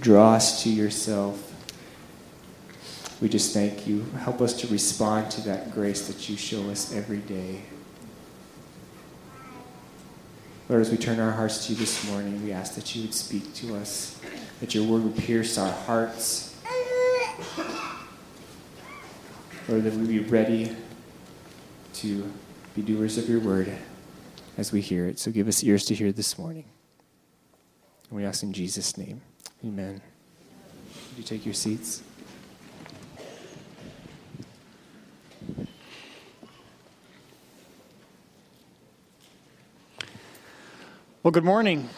draw us to yourself. We just thank you. Help us to respond to that grace that you show us every day. Lord, as we turn our hearts to you this morning, we ask that you would speak to us, that your word would pierce our hearts. Lord, that we be ready to be doers of your word as we hear it. So give us ears to hear this morning. And we ask in Jesus' name. Amen. Would you take your seats? Well, good morning.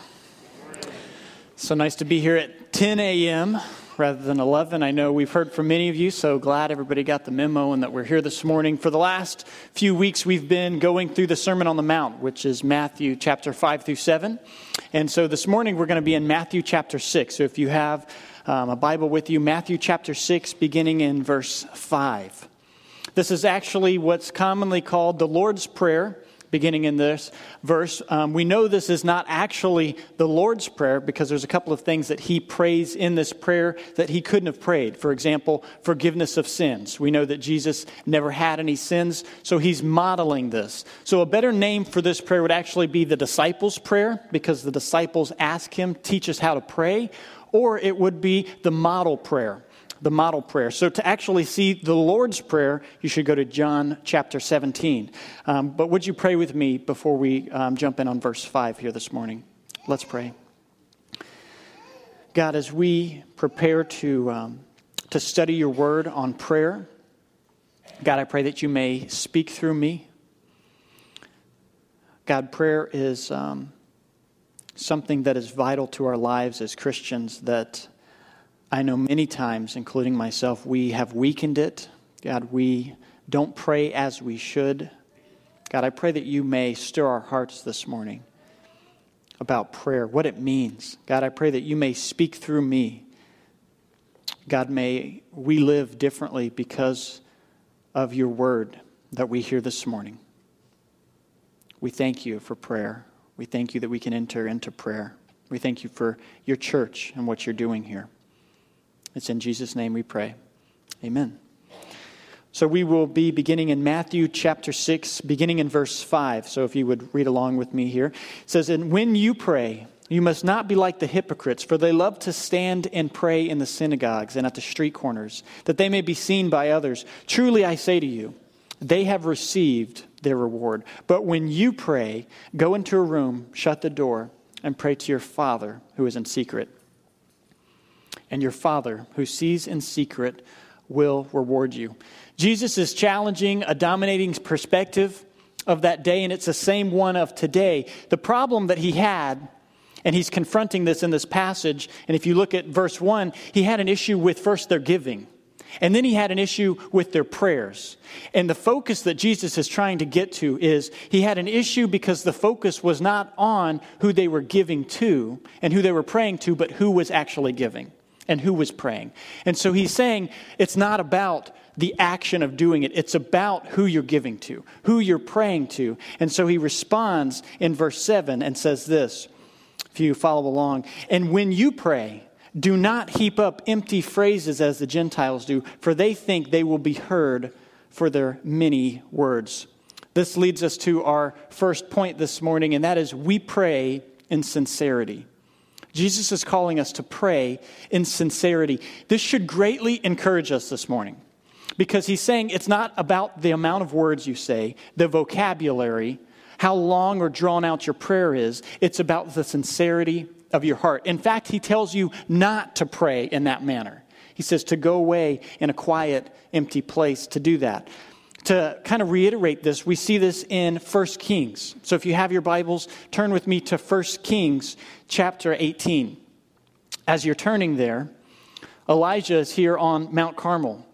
So nice to be here at 10 a.m. rather than 11. I know we've heard from many of you, so glad everybody got the memo and that we're here this morning. For the last few weeks, we've been going through the Sermon on the Mount, which is Matthew chapter 5 through 7. And so this morning, we're going to be in Matthew chapter 6. So if you have um, a Bible with you, Matthew chapter 6, beginning in verse 5. This is actually what's commonly called the Lord's Prayer beginning in this verse. Um, we know this is not actually the Lord's Prayer because there's a couple of things that he prays in this prayer that he couldn't have prayed. For example, forgiveness of sins. We know that Jesus never had any sins, so he's modeling this. So a better name for this prayer would actually be the disciples' prayer because the disciples ask him, teach us how to pray, or it would be the model prayer the model prayer. So, to actually see the Lord's Prayer, you should go to John chapter 17. Um, but would you pray with me before we um, jump in on verse 5 here this morning? Let's pray. God, as we prepare to, um, to study your word on prayer, God, I pray that you may speak through me. God, prayer is um, something that is vital to our lives as Christians that I know many times, including myself, we have weakened it. God, we don't pray as we should. God, I pray that you may stir our hearts this morning about prayer, what it means. God, I pray that you may speak through me. God, may we live differently because of your word that we hear this morning. We thank you for prayer. We thank you that we can enter into prayer. We thank you for your church and what you're doing here. It's in Jesus' name we pray. Amen. So we will be beginning in Matthew chapter 6, beginning in verse 5. So if you would read along with me here. It says, And when you pray, you must not be like the hypocrites, for they love to stand and pray in the synagogues and at the street corners, that they may be seen by others. Truly I say to you, they have received their reward. But when you pray, go into a room, shut the door, and pray to your Father who is in secret and your Father, who sees in secret, will reward you. Jesus is challenging a dominating perspective of that day, and it's the same one of today. The problem that he had, and he's confronting this in this passage, and if you look at verse 1, he had an issue with first their giving. And then he had an issue with their prayers. And the focus that Jesus is trying to get to is he had an issue because the focus was not on who they were giving to and who they were praying to, but who was actually giving and who was praying. And so he's saying it's not about the action of doing it, it's about who you're giving to, who you're praying to. And so he responds in verse 7 and says this if you follow along. And when you pray, do not heap up empty phrases as the Gentiles do, for they think they will be heard for their many words. This leads us to our first point this morning, and that is we pray in sincerity. Jesus is calling us to pray in sincerity. This should greatly encourage us this morning because he's saying it's not about the amount of words you say, the vocabulary, how long or drawn out your prayer is. It's about the sincerity of your heart. In fact, he tells you not to pray in that manner. He says to go away in a quiet, empty place to do that to kind of reiterate this, we see this in 1 Kings. So if you have your Bibles, turn with me to 1 Kings chapter 18. As you're turning there, Elijah is here on Mount Carmel,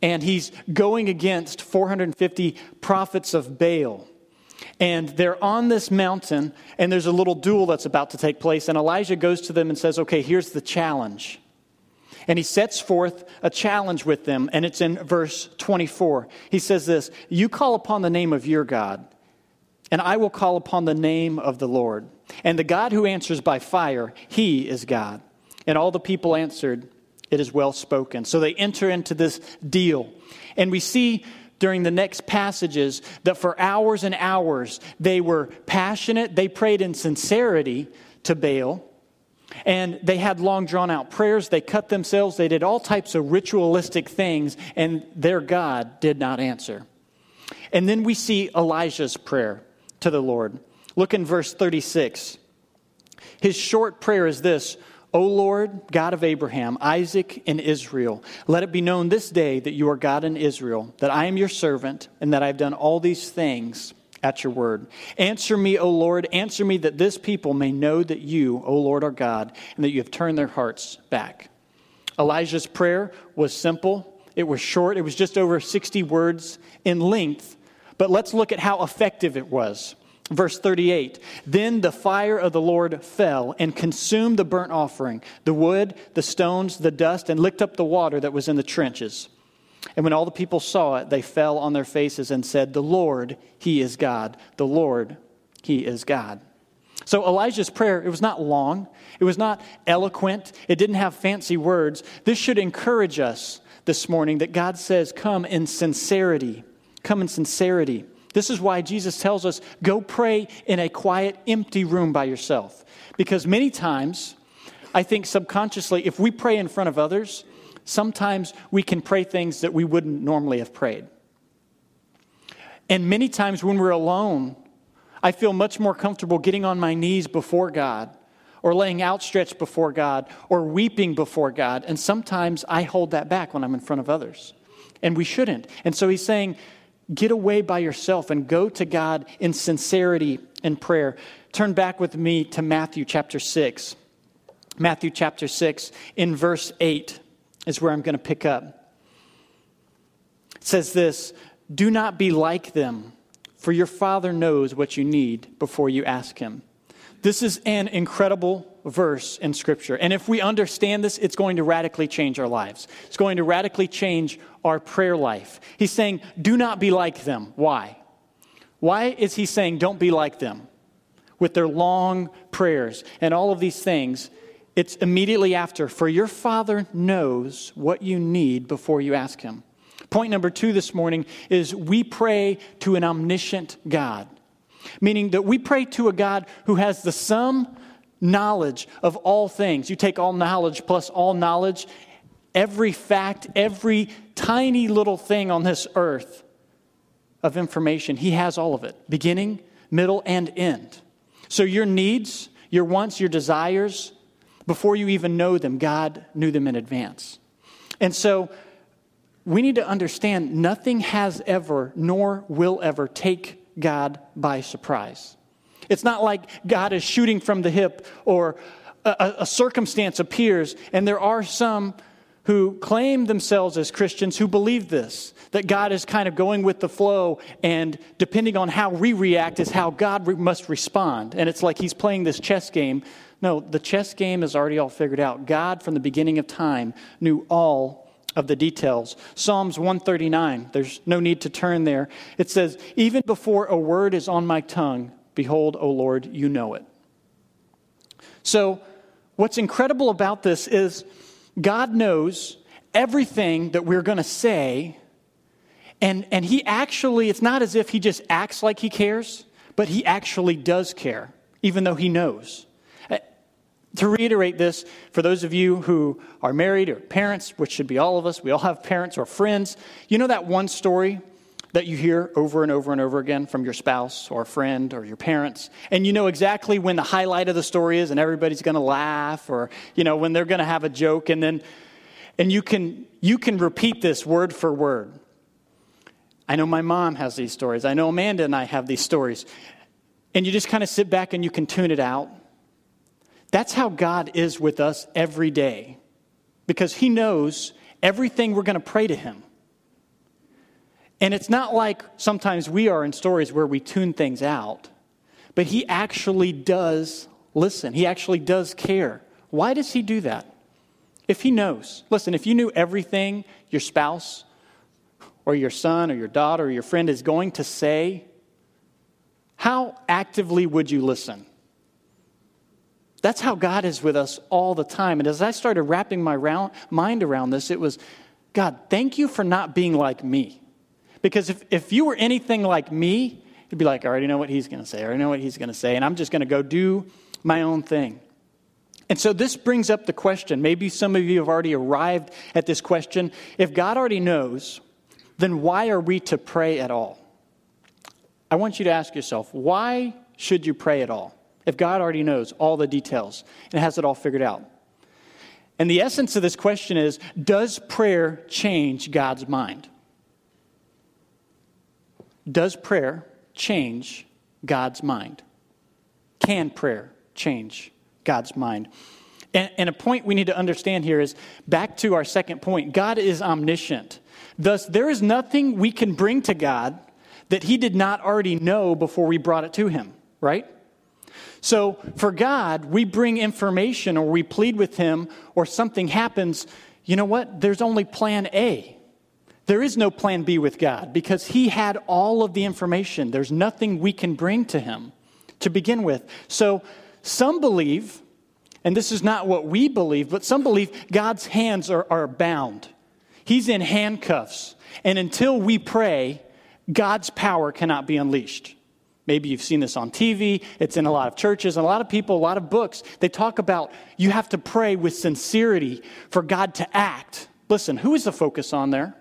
and he's going against 450 prophets of Baal. And they're on this mountain, and there's a little duel that's about to take place. And Elijah goes to them and says, Okay, here's the challenge. And he sets forth a challenge with them, and it's in verse 24. He says this You call upon the name of your God, and I will call upon the name of the Lord. And the God who answers by fire, he is God. And all the people answered, It is well spoken. So they enter into this deal. And we see during the next passages that for hours and hours they were passionate, they prayed in sincerity to Baal. And they had long drawn out prayers. They cut themselves. They did all types of ritualistic things, and their God did not answer. And then we see Elijah's prayer to the Lord. Look in verse 36. His short prayer is this O Lord, God of Abraham, Isaac, and Israel, let it be known this day that you are God in Israel, that I am your servant, and that I have done all these things at your word. Answer me, O Lord, answer me that this people may know that you, O Lord, are God, and that you have turned their hearts back. Elijah's prayer was simple, it was short, it was just over 60 words in length, but let's look at how effective it was. Verse 38 Then the fire of the Lord fell and consumed the burnt offering, the wood, the stones, the dust, and licked up the water that was in the trenches. And when all the people saw it, they fell on their faces and said, The Lord, He is God. The Lord, He is God. So Elijah's prayer, it was not long, it was not eloquent, it didn't have fancy words. This should encourage us this morning that God says, Come in sincerity. Come in sincerity. This is why Jesus tells us go pray in a quiet, empty room by yourself. Because many times, I think subconsciously, if we pray in front of others, sometimes we can pray things that we wouldn't normally have prayed. And many times when we're alone, I feel much more comfortable getting on my knees before God or laying outstretched before God or weeping before God. And sometimes I hold that back when I'm in front of others. And we shouldn't. And so he's saying, Get away by yourself and go to God in sincerity and prayer. Turn back with me to Matthew chapter 6. Matthew chapter 6, in verse 8, is where I'm going to pick up. It says this Do not be like them, for your Father knows what you need before you ask Him. This is an incredible verse in Scripture. And if we understand this, it's going to radically change our lives. It's going to radically change our prayer life. He's saying, do not be like them. Why? Why is he saying, don't be like them? With their long prayers and all of these things, it's immediately after, for your Father knows what you need before you ask Him. Point number two this morning is we pray to an omniscient God meaning that we pray to a God who has the sum knowledge of all things. You take all knowledge plus all knowledge, every fact, every tiny little thing on this earth of information, He has all of it beginning, middle, and end. So your needs, your wants, your desires, before you even know them, God knew them in advance. And so we need to understand nothing has ever, nor will ever, take God by surprise. It's not like God is shooting from the hip or a, a, circumstance appears, and there are some who claim themselves as Christians who believe this that God is kind of going with the flow, and depending on how we react, is how God re- must respond. And it's like he's playing this chess game. No, the chess game is already all figured out. God, from the beginning of time, knew all of the details. Psalms 139, there's no need to turn there. It says, Even before a word is on my tongue, behold, O Lord, you know it. So, what's incredible about this is God knows everything that we're going to say, and, and He actually, it's not as if He just acts like He cares, but He actually does care, even though He knows to reiterate this, for those of you who are married or parents, which should be all of us, we all have parents or friends, you know that one story that you hear over and over and over again from your spouse or friend or your parents, and you know exactly when the highlight of the story is and everybody's going to laugh or, you know, when they're going to have a joke, and then, and you can, you can repeat this word for word. I know my mom has these stories. I know Amanda and I have these stories. And you just kind of sit back and you can tune it out that's how God is with us every day because He knows everything we're going to pray to Him. And it's not like sometimes we are in stories where we tune things out, but He actually does listen, He actually does care. Why does He do that? If He knows, listen, if you knew everything your spouse or your son or your daughter or your friend is going to say, how actively would you listen? That's how God is with us all the time. And as I started wrapping my round, mind around this, it was God, thank you for not being like me. Because if, if you were anything like me, you'd be like, I already know what he's going to say. I already know what he's going to say. And I'm just going to go do my own thing. And so this brings up the question. Maybe some of you have already arrived at this question. If God already knows, then why are we to pray at all? I want you to ask yourself, why should you pray at all? If God already knows all the details and has it all figured out. And the essence of this question is Does prayer change God's mind? Does prayer change God's mind? Can prayer change God's mind? And, and, a point we need to understand here is back to our second point God is omniscient. Thus, there is nothing we can bring to God that He did not already know before we brought it to Him, right? So, for God, we bring information or we plead with Him or something happens. You know what? There's only plan A. There is no plan B with God because He had all of the information. There's nothing we can bring to Him to begin with. So some believe, and this is not what we believe, but some believe God's hands are, are bound. He's in handcuffs. And until we pray, God's power cannot be unleashed. Maybe you've seen this on TV, it's in a lot of churches, and a lot of people, a lot of books, they talk about you have to pray with sincerity for God to act. Listen, who is the focus on there?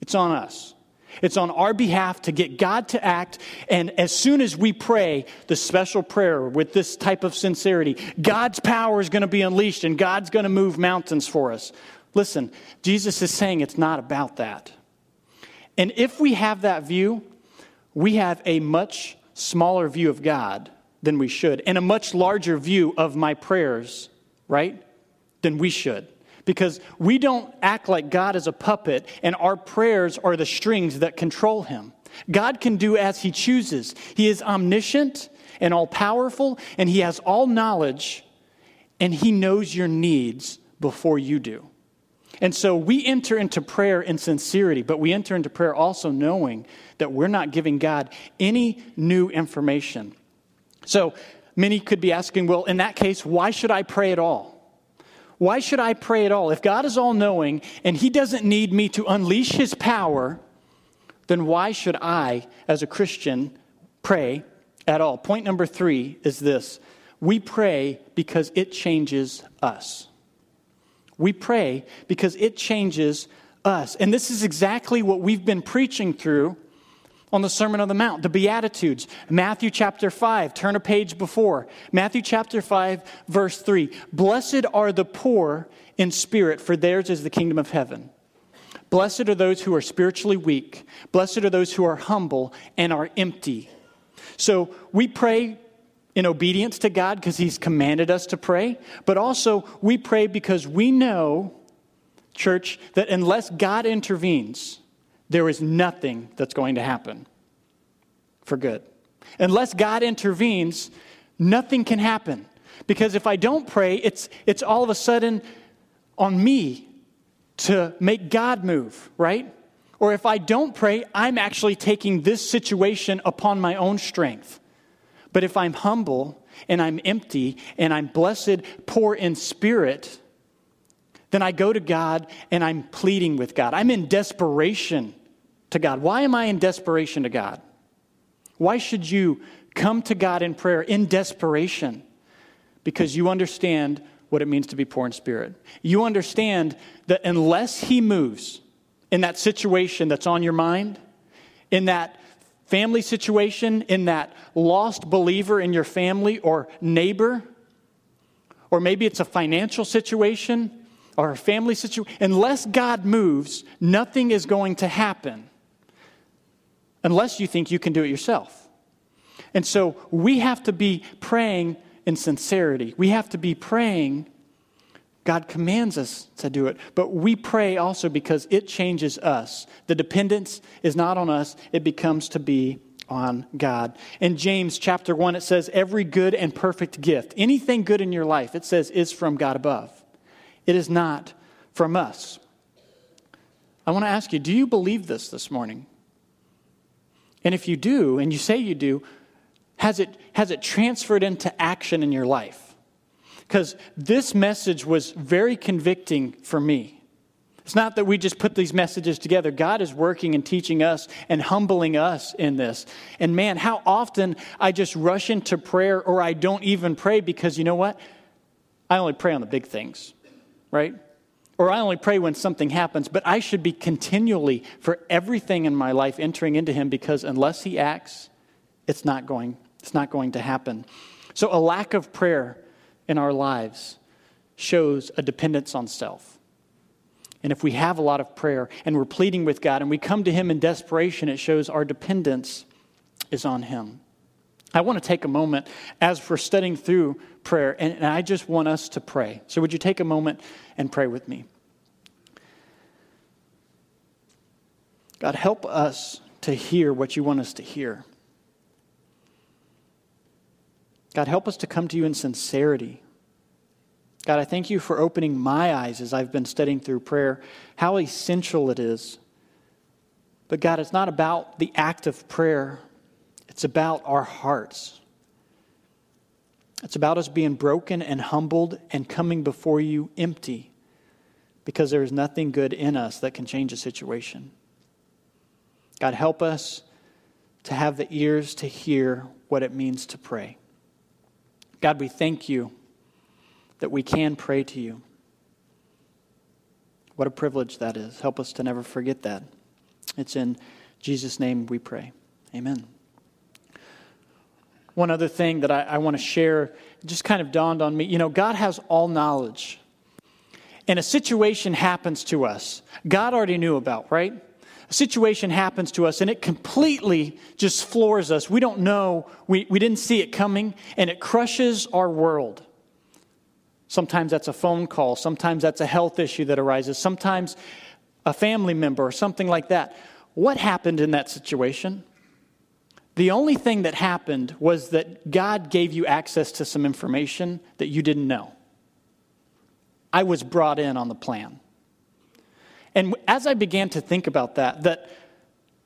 It's on us. It's on our behalf to get God to act. And as soon as we pray the special prayer with this type of sincerity, God's power is going to be unleashed and God's going to move mountains for us. Listen, Jesus is saying it's not about that. And if we have that view, we have a much smaller view of God than we should, and a much larger view of my prayers, right? Than we should because we don't act like God is a puppet and our prayers are the strings that control him. God can do as he chooses. He is omniscient and all powerful, and he has all knowledge, and he knows your needs before you do. And so we enter into prayer in sincerity, but we enter into prayer also knowing that we're not giving God any new information. So many could be asking, well, in that case, why should I pray at all? Why should I pray at all? If God is all knowing and He doesn't need me to unleash His power, then why should I, as a Christian, pray at all? Point number three is this we pray because it changes us. We pray because it changes us. And this is exactly what we've been preaching through on the Sermon on the Mount, the Beatitudes. Matthew chapter 5, turn a page before. Matthew chapter 5, verse 3. Blessed are the poor in spirit, for theirs is the kingdom of heaven. Blessed are those who are spiritually weak. Blessed are those who are humble and are empty. So we pray in obedience to God because He's commanded us to pray, but also we pray because we know, church, that unless God intervenes, there is nothing that's going to happen for good. Unless God intervenes, nothing can happen. Because if I don't pray, it's, it's all of a sudden on me to make God move, right? Or if I don't pray, I'm actually taking this situation upon my own strength. But if I'm humble and I'm empty and I'm blessed, poor in spirit, then I go to God and I'm pleading with God. I'm in desperation to God. Why am I in desperation to God? Why should you come to God in prayer in desperation? Because you understand what it means to be poor in spirit. You understand that unless He moves in that situation that's on your mind, in that family situation, in that lost believer in your family or neighbor, or maybe it's a financial situation or a family situation, unless God moves, nothing is going to happen unless you think you can do it yourself. And so we have to be praying in sincerity. We have to be praying. God commands us to do it, but we pray also because it changes us. The dependence is not on us, it becomes to be on God. In James chapter 1, it says, Every good and perfect gift, anything good in your life, it says, is from God above. It is not from us. I want to ask you do you believe this this morning? And if you do, and you say you do, has it, has it transferred into action in your life? Because this message was very convicting for me. It's not that we just put these messages together. God is working and teaching us and humbling us in this. And man, how often I just rush into prayer or I don't even pray because you know what? I only pray on the big things, right? Or I only pray when something happens, but I should be continually for everything in my life entering into Him because unless He acts, it's not going, it's not going to happen. So a lack of prayer in our lives shows a dependence on self. And if we have a lot of prayer and we're pleading with God and we come to Him in desperation, it shows our dependence is on Him. I want to take a moment as we're studying through prayer, and, I just want us to pray. So, would you take a moment and pray with me? God, help us to hear what you want us to hear. God, help us to come to you in sincerity. God, I thank you for opening my eyes as I've been studying through prayer, how essential it is. But God, it's not about the act of prayer, it's about our hearts. It's about us being broken and humbled and coming before you empty because there is nothing good in us that can change a situation. God, help us to have the ears to hear what it means to pray. God, we thank you that we can pray to you. What a privilege that is. Help us to never forget that. It's in Jesus' name we pray. Amen. One other thing that I, I want to share just kind of dawned on me. You know, God has all knowledge. And a situation happens to us, God already knew about, right? A situation happens to us and it completely just floors us. We don't know, we, we didn't see it coming, and it crushes our world. Sometimes that's a phone call, sometimes that's a health issue that arises, sometimes a family member or something like that. What happened in that situation? The only thing that happened was that God gave you access to some information that you didn't know. I was brought in on the plan. And as I began to think about that, that,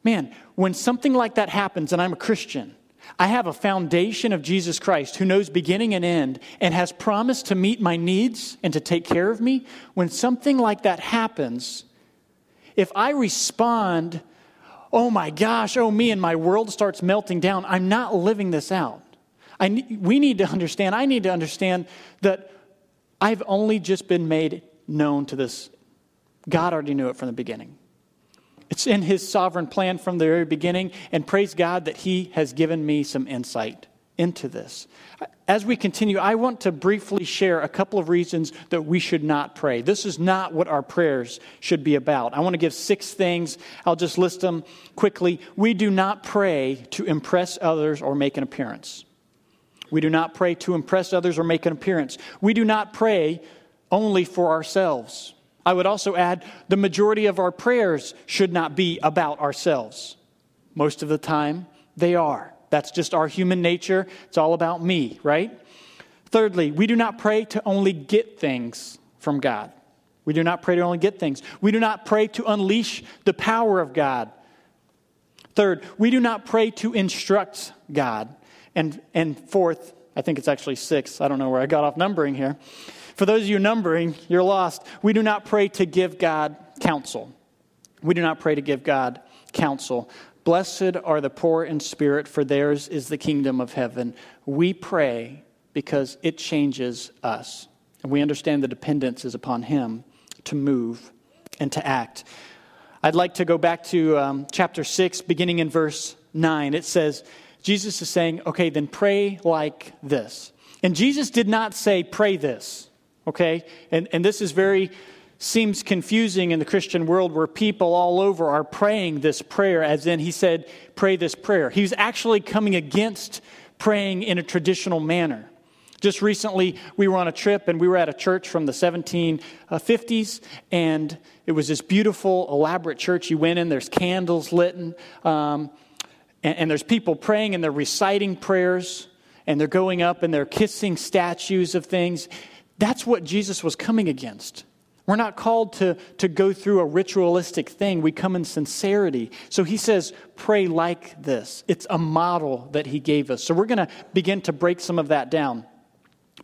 man, when something like that happens and I'm a Christian, I have a foundation of Jesus Christ who knows beginning and end and has promised to meet my needs and to take care of me. When something like that happens, if I respond oh my gosh, oh me, and my world starts melting down, I'm not living this out. I, we need to understand, I need to understand that I've only just been made known to this. God already knew it from the beginning. It's in His sovereign plan from the very beginning, and praise God that He has given me some insight into this. As we continue, I want to briefly share a couple of reasons that we should not pray. This is not what our prayers should be about. I want to give six things. I'll just list them quickly. We do not pray to impress others or make an appearance. We do not pray to impress others or make an appearance. We do not pray only for ourselves. I would also add the majority of our prayers should not be about ourselves. Most of the time, they are. That's just our human nature. It's all about me, right? Thirdly, we do not pray to only get things from God. We do not pray to only get things. We do not pray to unleash the power of God. Third, we do not pray to instruct God. And, and fourth, I think it's actually six. I don't know where I got off numbering here. For those of you numbering, you're lost. We do not pray to give God counsel. We do not pray to give God counsel. Blessed are the poor in spirit, for theirs is the kingdom of heaven. We pray because it changes us. And we understand the dependence is upon Him to move and to act. I'd like to go back to um, chapter 6, beginning in verse 9. It says, Jesus is saying, okay, then pray like this. And Jesus did not say, pray this, okay? And, and this is very seems confusing in the Christian world where people all over are praying this prayer, as in he said, pray this prayer. He's actually coming against praying in a traditional manner. Just recently, we were on a trip and we were at a church from the 1750s, and it was this beautiful, elaborate church. You went in, there's candles lit, um, and, and there's people praying and they're reciting prayers, and they're going up and they're kissing statues of things. That's what Jesus was coming against We're not called to, to go through a ritualistic thing. We come in sincerity. So he says, pray like this. It's a model that he gave us. So we're going to begin to break some of that down.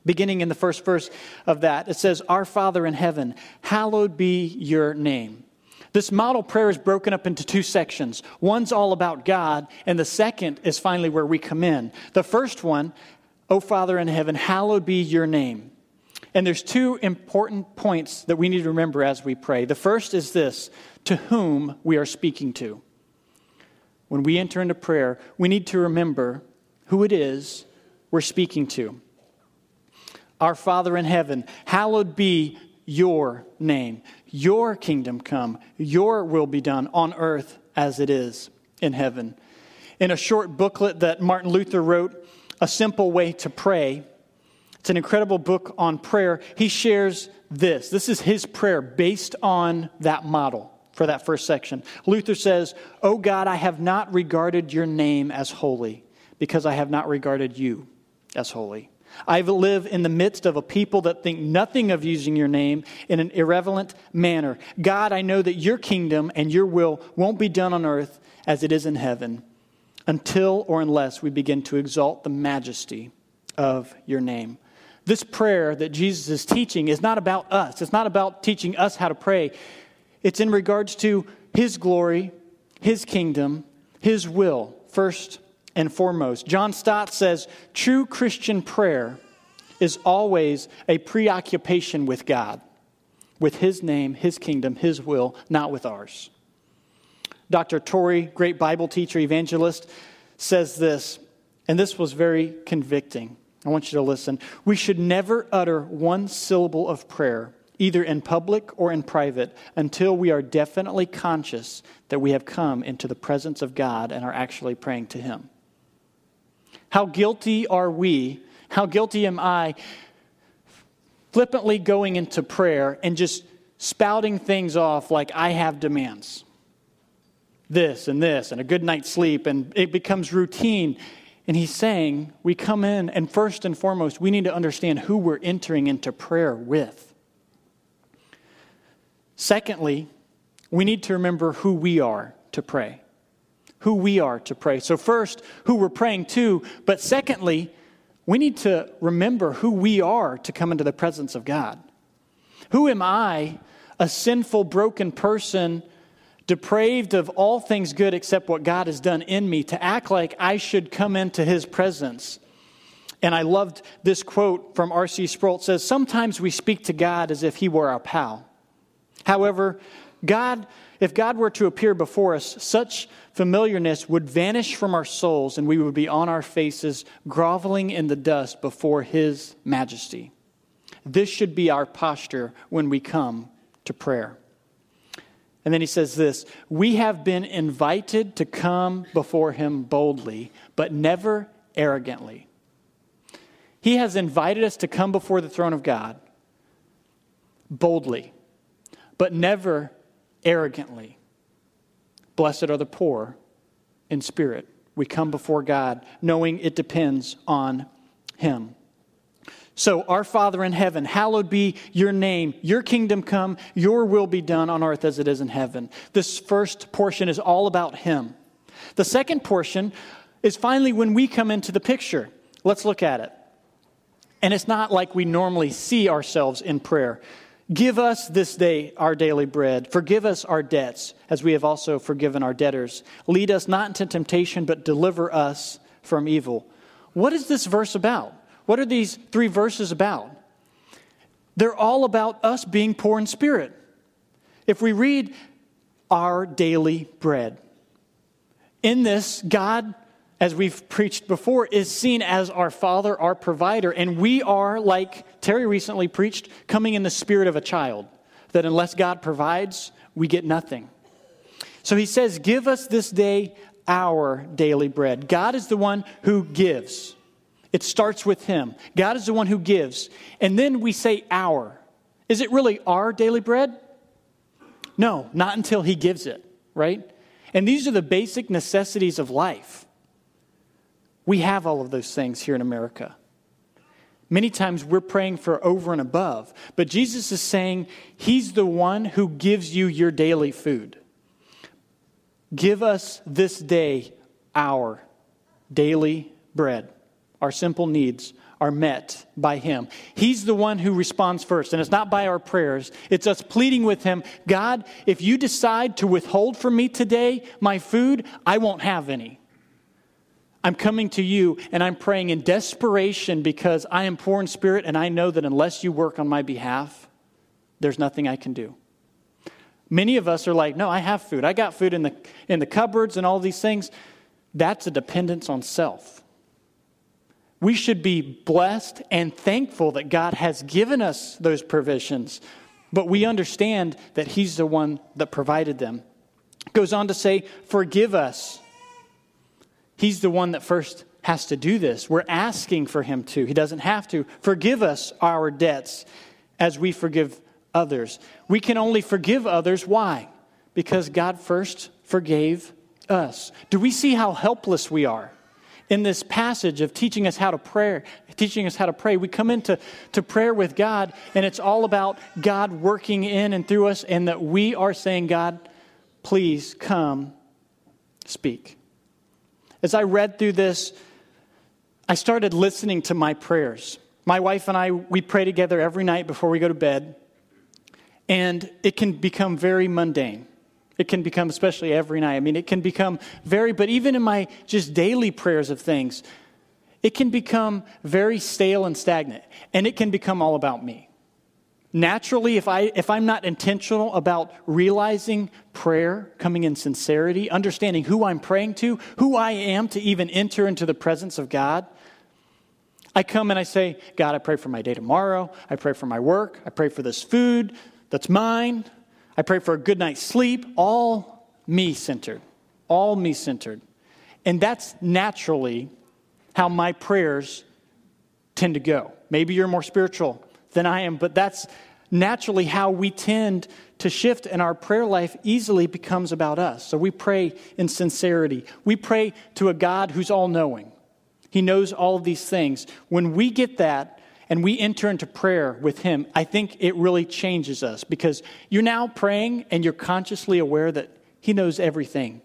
Beginning in the first verse of that, it says, Our Father in heaven, hallowed be your name. This model prayer is broken up into two sections. One's all about God, and the second is finally where we come in. The first one, O Father in heaven, hallowed be your name. And there's two important points that we need to remember as we pray. The first is this to whom we are speaking to. When we enter into prayer, we need to remember who it is we're speaking to. Our Father in heaven, hallowed be your name. Your kingdom come. Your will be done on earth as it is in heaven. In a short booklet that Martin Luther wrote, A Simple Way to Pray, it's an incredible book on prayer. He shares this. This is his prayer based on that model for that first section. Luther says, Oh God, I have not regarded your name as holy because I have not regarded you as holy. I live in the midst of a people that think nothing of using your name in an irreverent manner. God, I know that your kingdom and your will won't be done on earth as it is in heaven until or unless we begin to exalt the majesty of your name. This prayer that Jesus is teaching is not about us, it's not about teaching us how to pray. It's in regards to his glory, his kingdom, his will, first and foremost. John Stott says true Christian prayer is always a preoccupation with God, with His name, His kingdom, His will, not with ours. Dr. Torrey, great Bible teacher, evangelist, says this, and this was very convicting. I want you to listen. We should never utter one syllable of prayer, either in public or in private, until we are definitely conscious that we have come into the presence of God and are actually praying to Him. How guilty are we? How guilty am I flippantly going into prayer and just spouting things off like I have demands? This and this, and a good night's sleep, and it becomes routine. And he's saying, we come in, and first and foremost, we need to understand who we're entering into prayer with. Secondly, we need to remember who we are to pray who we are to pray. So, first, who we're praying to, but secondly, we need to remember who we are to come into the presence of God. Who am I, a sinful, broken person, depraved of all things good except what God has done in me, to act like I should come into his presence? And I loved this quote from R.C. Sproul. Says, Sometimes we speak to God as if he were our pal. However, God if God were to appear before us, such familiarness would vanish from our souls and we would be on our faces, groveling in the dust before His majesty. This should be our posture when we come to prayer. And then he says this We have been invited to come before Him boldly, but never arrogantly. He has invited us to come before the throne of God boldly, but never arrogantly. Blessed are the poor in spirit. We come before God knowing it depends on Him. So, our Father in heaven, hallowed be your name. Your kingdom come, your will be done on earth as it is in heaven. This first portion is all about Him. The second portion is finally when we come into the picture. Let's look at it. And it's not like we normally see ourselves in prayer. Give us this day our daily bread. Forgive us our debts, as we have also forgiven our debtors. Lead us not into temptation, but deliver us from evil. What is this verse about? What are these three verses about? They're all about us being poor in spirit. If we read our daily bread, in this, God as we've preached before, is seen as our Father, our provider. And we are, like Terry recently preached, coming in the spirit of a child, that unless God provides, we get nothing. So he says, Give us this day our daily bread. God is the one who gives. It starts with Him. God is the one who gives. And then we say our. Is it really our daily bread? No, not until He gives it, right? And these are the basic necessities of life. We have all of those things here in America. Many times we're praying for over and above, but Jesus is saying He's the one who gives you your daily food. Give us this day our daily bread. Our simple needs are met by Him. He's the one who responds first, and it's not by our prayers. It's us pleading with Him God, if you decide to withhold from me today my food, I won't have any. I'm coming to you and I'm praying in desperation because I am poor in spirit and I know that unless you work on my behalf, there's nothing I can do. Many of us are like, no, I have food. I got food in the, in the cupboards and all these things. That's a dependence on self. We should be blessed and thankful that God has given us those provisions, but we understand that He's the one that provided them. Goes on to say, Forgive us. He's the one that first has to do this. We're asking for Him to. He doesn't have to. Forgive us our debts as we forgive others. We can only forgive others. Why? Because God first forgave us. Do we see how helpless we are? In this passage of teaching us how to pray, teaching us how to pray, we come into to prayer with God, and it's all about God working in and through us, and that we are saying, God, please come speak. As I read through this, I started listening to my prayers. My wife and I, we pray together every night before we go to bed. And it can become very mundane. It can become, especially every night. I mean, it can become very, but even in my just daily prayers of things, it can become very stale and stagnant. And it can become all about me. Naturally, if, I, if I'm not intentional about realizing prayer, coming in sincerity, understanding who I'm praying to, who I am to even enter into the presence of God, I come and I say, God, I pray for my day tomorrow. I pray for my work. I pray for this food that's mine. I pray for a good night's sleep, all me centered, all me centered. And that's naturally how my prayers tend to go. Maybe you're more spiritual than I am, but that's naturally how we tend to shift, and our prayer life easily becomes about us. So we pray in sincerity. We pray to a God who's all knowing, He knows all these things. When we get that, and we enter into prayer with Him, I think it really changes us because you're now praying and you're consciously aware that He knows everything.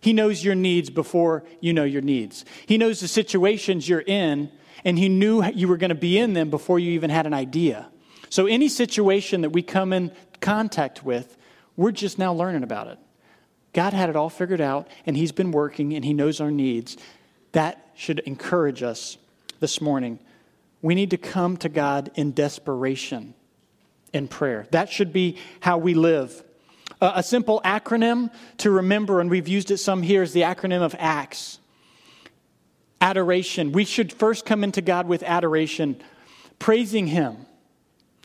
He knows your needs before you know your needs. He knows the situations you're in, and He knew you were going to be in them before you even had an idea. So, any situation that we come in contact with, we're just now learning about it. God had it all figured out, and He's been working, and He knows our needs. That should encourage us this morning we need to come to God in desperation in prayer. That should be how we live. Uh, a simple acronym to remember, and we've used it some here, is the acronym of ACTS. Adoration. We should first come into God with adoration, praising Him.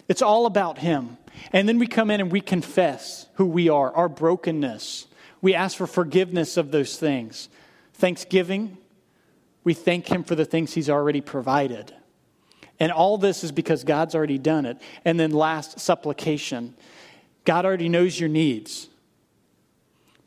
It's all about Him. And then we come in and we confess who we are, our brokenness. We ask for forgiveness of those things. Thanksgiving, we thank Him for the things He's already provided. And all this is because God's already done it. And then last, supplication. God already knows your needs.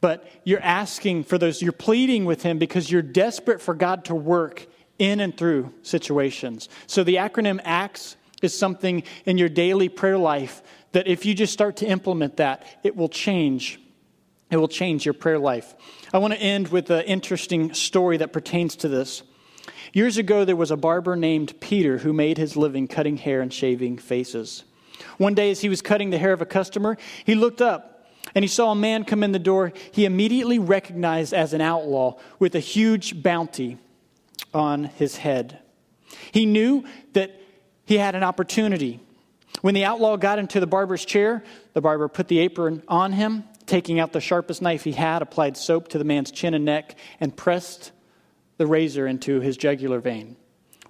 But you're asking for those, you're pleading with Him because you're desperate for God to work in and through situations. So the acronym ACTS is something in your daily prayer life that if you just start to implement that, it will change. It will change your prayer life. I want to end with an interesting story that pertains to this. Years ago, there was a barber named Peter who made his living cutting hair and shaving faces. One day, as he was cutting the hair of a customer, he looked up and he saw a man come in the door he immediately recognized as an outlaw with a huge bounty on his head. He knew that he had an opportunity. When the outlaw got into the barber's chair, the barber put the apron on him, taking out the sharpest knife he had, applied soap to the man's chin and neck, and pressed the razor into his jugular vein.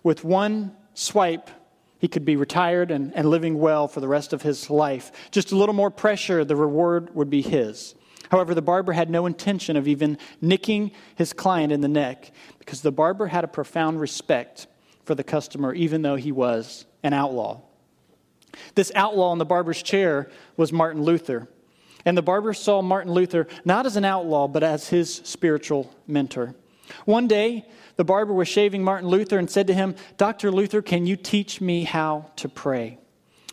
With one swipe, he could be retired and, and living well for the rest of his life. Just a little more pressure, the reward would be his. However, the barber had no intention of even nicking his client in the neck because the barber had a profound respect for the customer, even though he was an outlaw. This outlaw in the barber's chair was Martin Luther. And the barber saw Martin Luther not as an outlaw, but as his spiritual mentor. One day, the barber was shaving Martin Luther and said to him, Dr. Luther, can you teach me how to pray?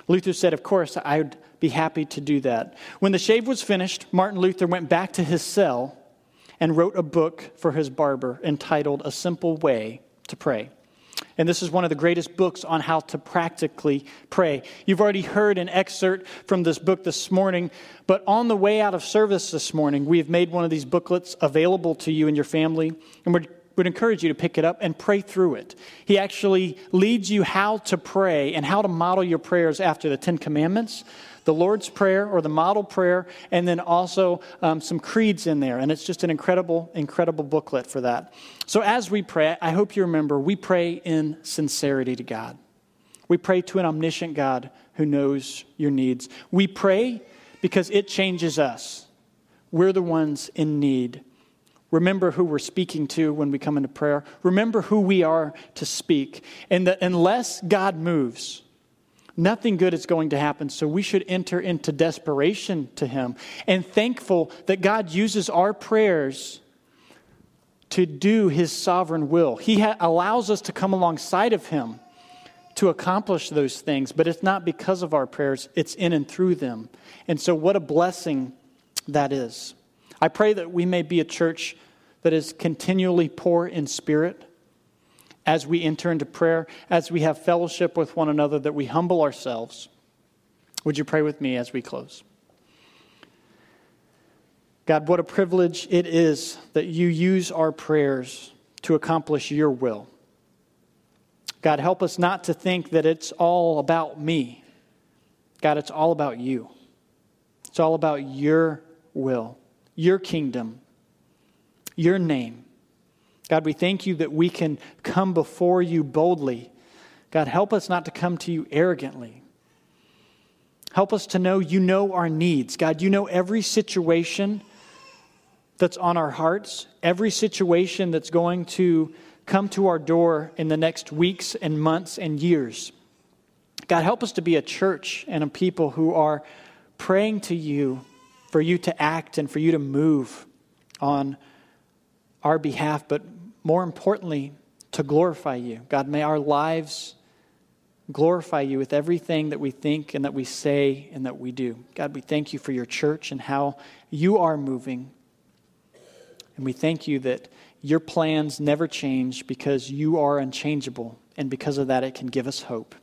Luther said, Of course, I'd be happy to do that. When the shave was finished, Martin Luther went back to his cell and wrote a book for his barber entitled A Simple Way to Pray. And this is one of the greatest books on how to practically pray. You've already heard an excerpt from this book this morning, but on the way out of service this morning, we have made one of these booklets available to you and your family, and we would encourage you to pick it up and pray through it. He actually leads you how to pray and how to model your prayers after the Ten Commandments the Lord's Prayer or the model prayer, and then also um, some creeds in there. And it's just an incredible, incredible booklet for that. So as we pray, I hope you remember we pray in sincerity to God. We pray to an omniscient God who knows your needs. We pray because it changes us. We're the ones in need. Remember who we're speaking to when we come into prayer. Remember who we are to speak. And that unless God moves, Nothing good is going to happen, so we should enter into desperation to Him and thankful that God uses our prayers to do His sovereign will. He ha- allows us to come alongside of Him to accomplish those things, but it's not because of our prayers, it's in and through them. And so, what a blessing that is. I pray that we may be a church that is continually poor in spirit as we enter into prayer, as we have fellowship with one another, that we humble ourselves. Would you pray with me as we close? God, what a privilege it is that you use our prayers to accomplish your will. God, help us not to think that it's all about me. God, it's all about you. It's all about your will, your kingdom, your name. God, we thank you that we can come before you boldly. God, help us not to come to you arrogantly. Help us to know you know our needs. God, you know every situation that's on our hearts, every situation that's going to come to our door in the next weeks and months and years. God, help us to be a church and a people who are praying to you for you to act and for you to move on our behalf, but more importantly, to glorify you. God, may our lives glorify you with everything that we think and that we say and that we do. God, we thank you for your church and how you are moving. And we thank you that your plans never change because you are unchangeable. And because of that, it can give us hope.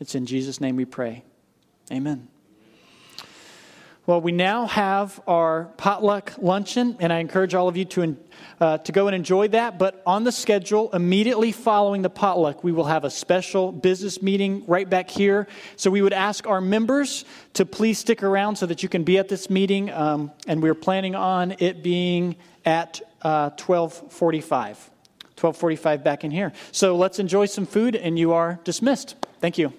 It's in Jesus' name we pray. Amen. Well, we now have our potluck luncheon, and I encourage all of you to, uh, to go and enjoy that. But on the schedule, immediately following the potluck, we will have a special business meeting right back here. So we would ask our members to please stick around so that you can be at this meeting. Um, and we're planning on it being at uh, 1245. 1245 back in here. So let's enjoy some food, and you are dismissed. Thank you.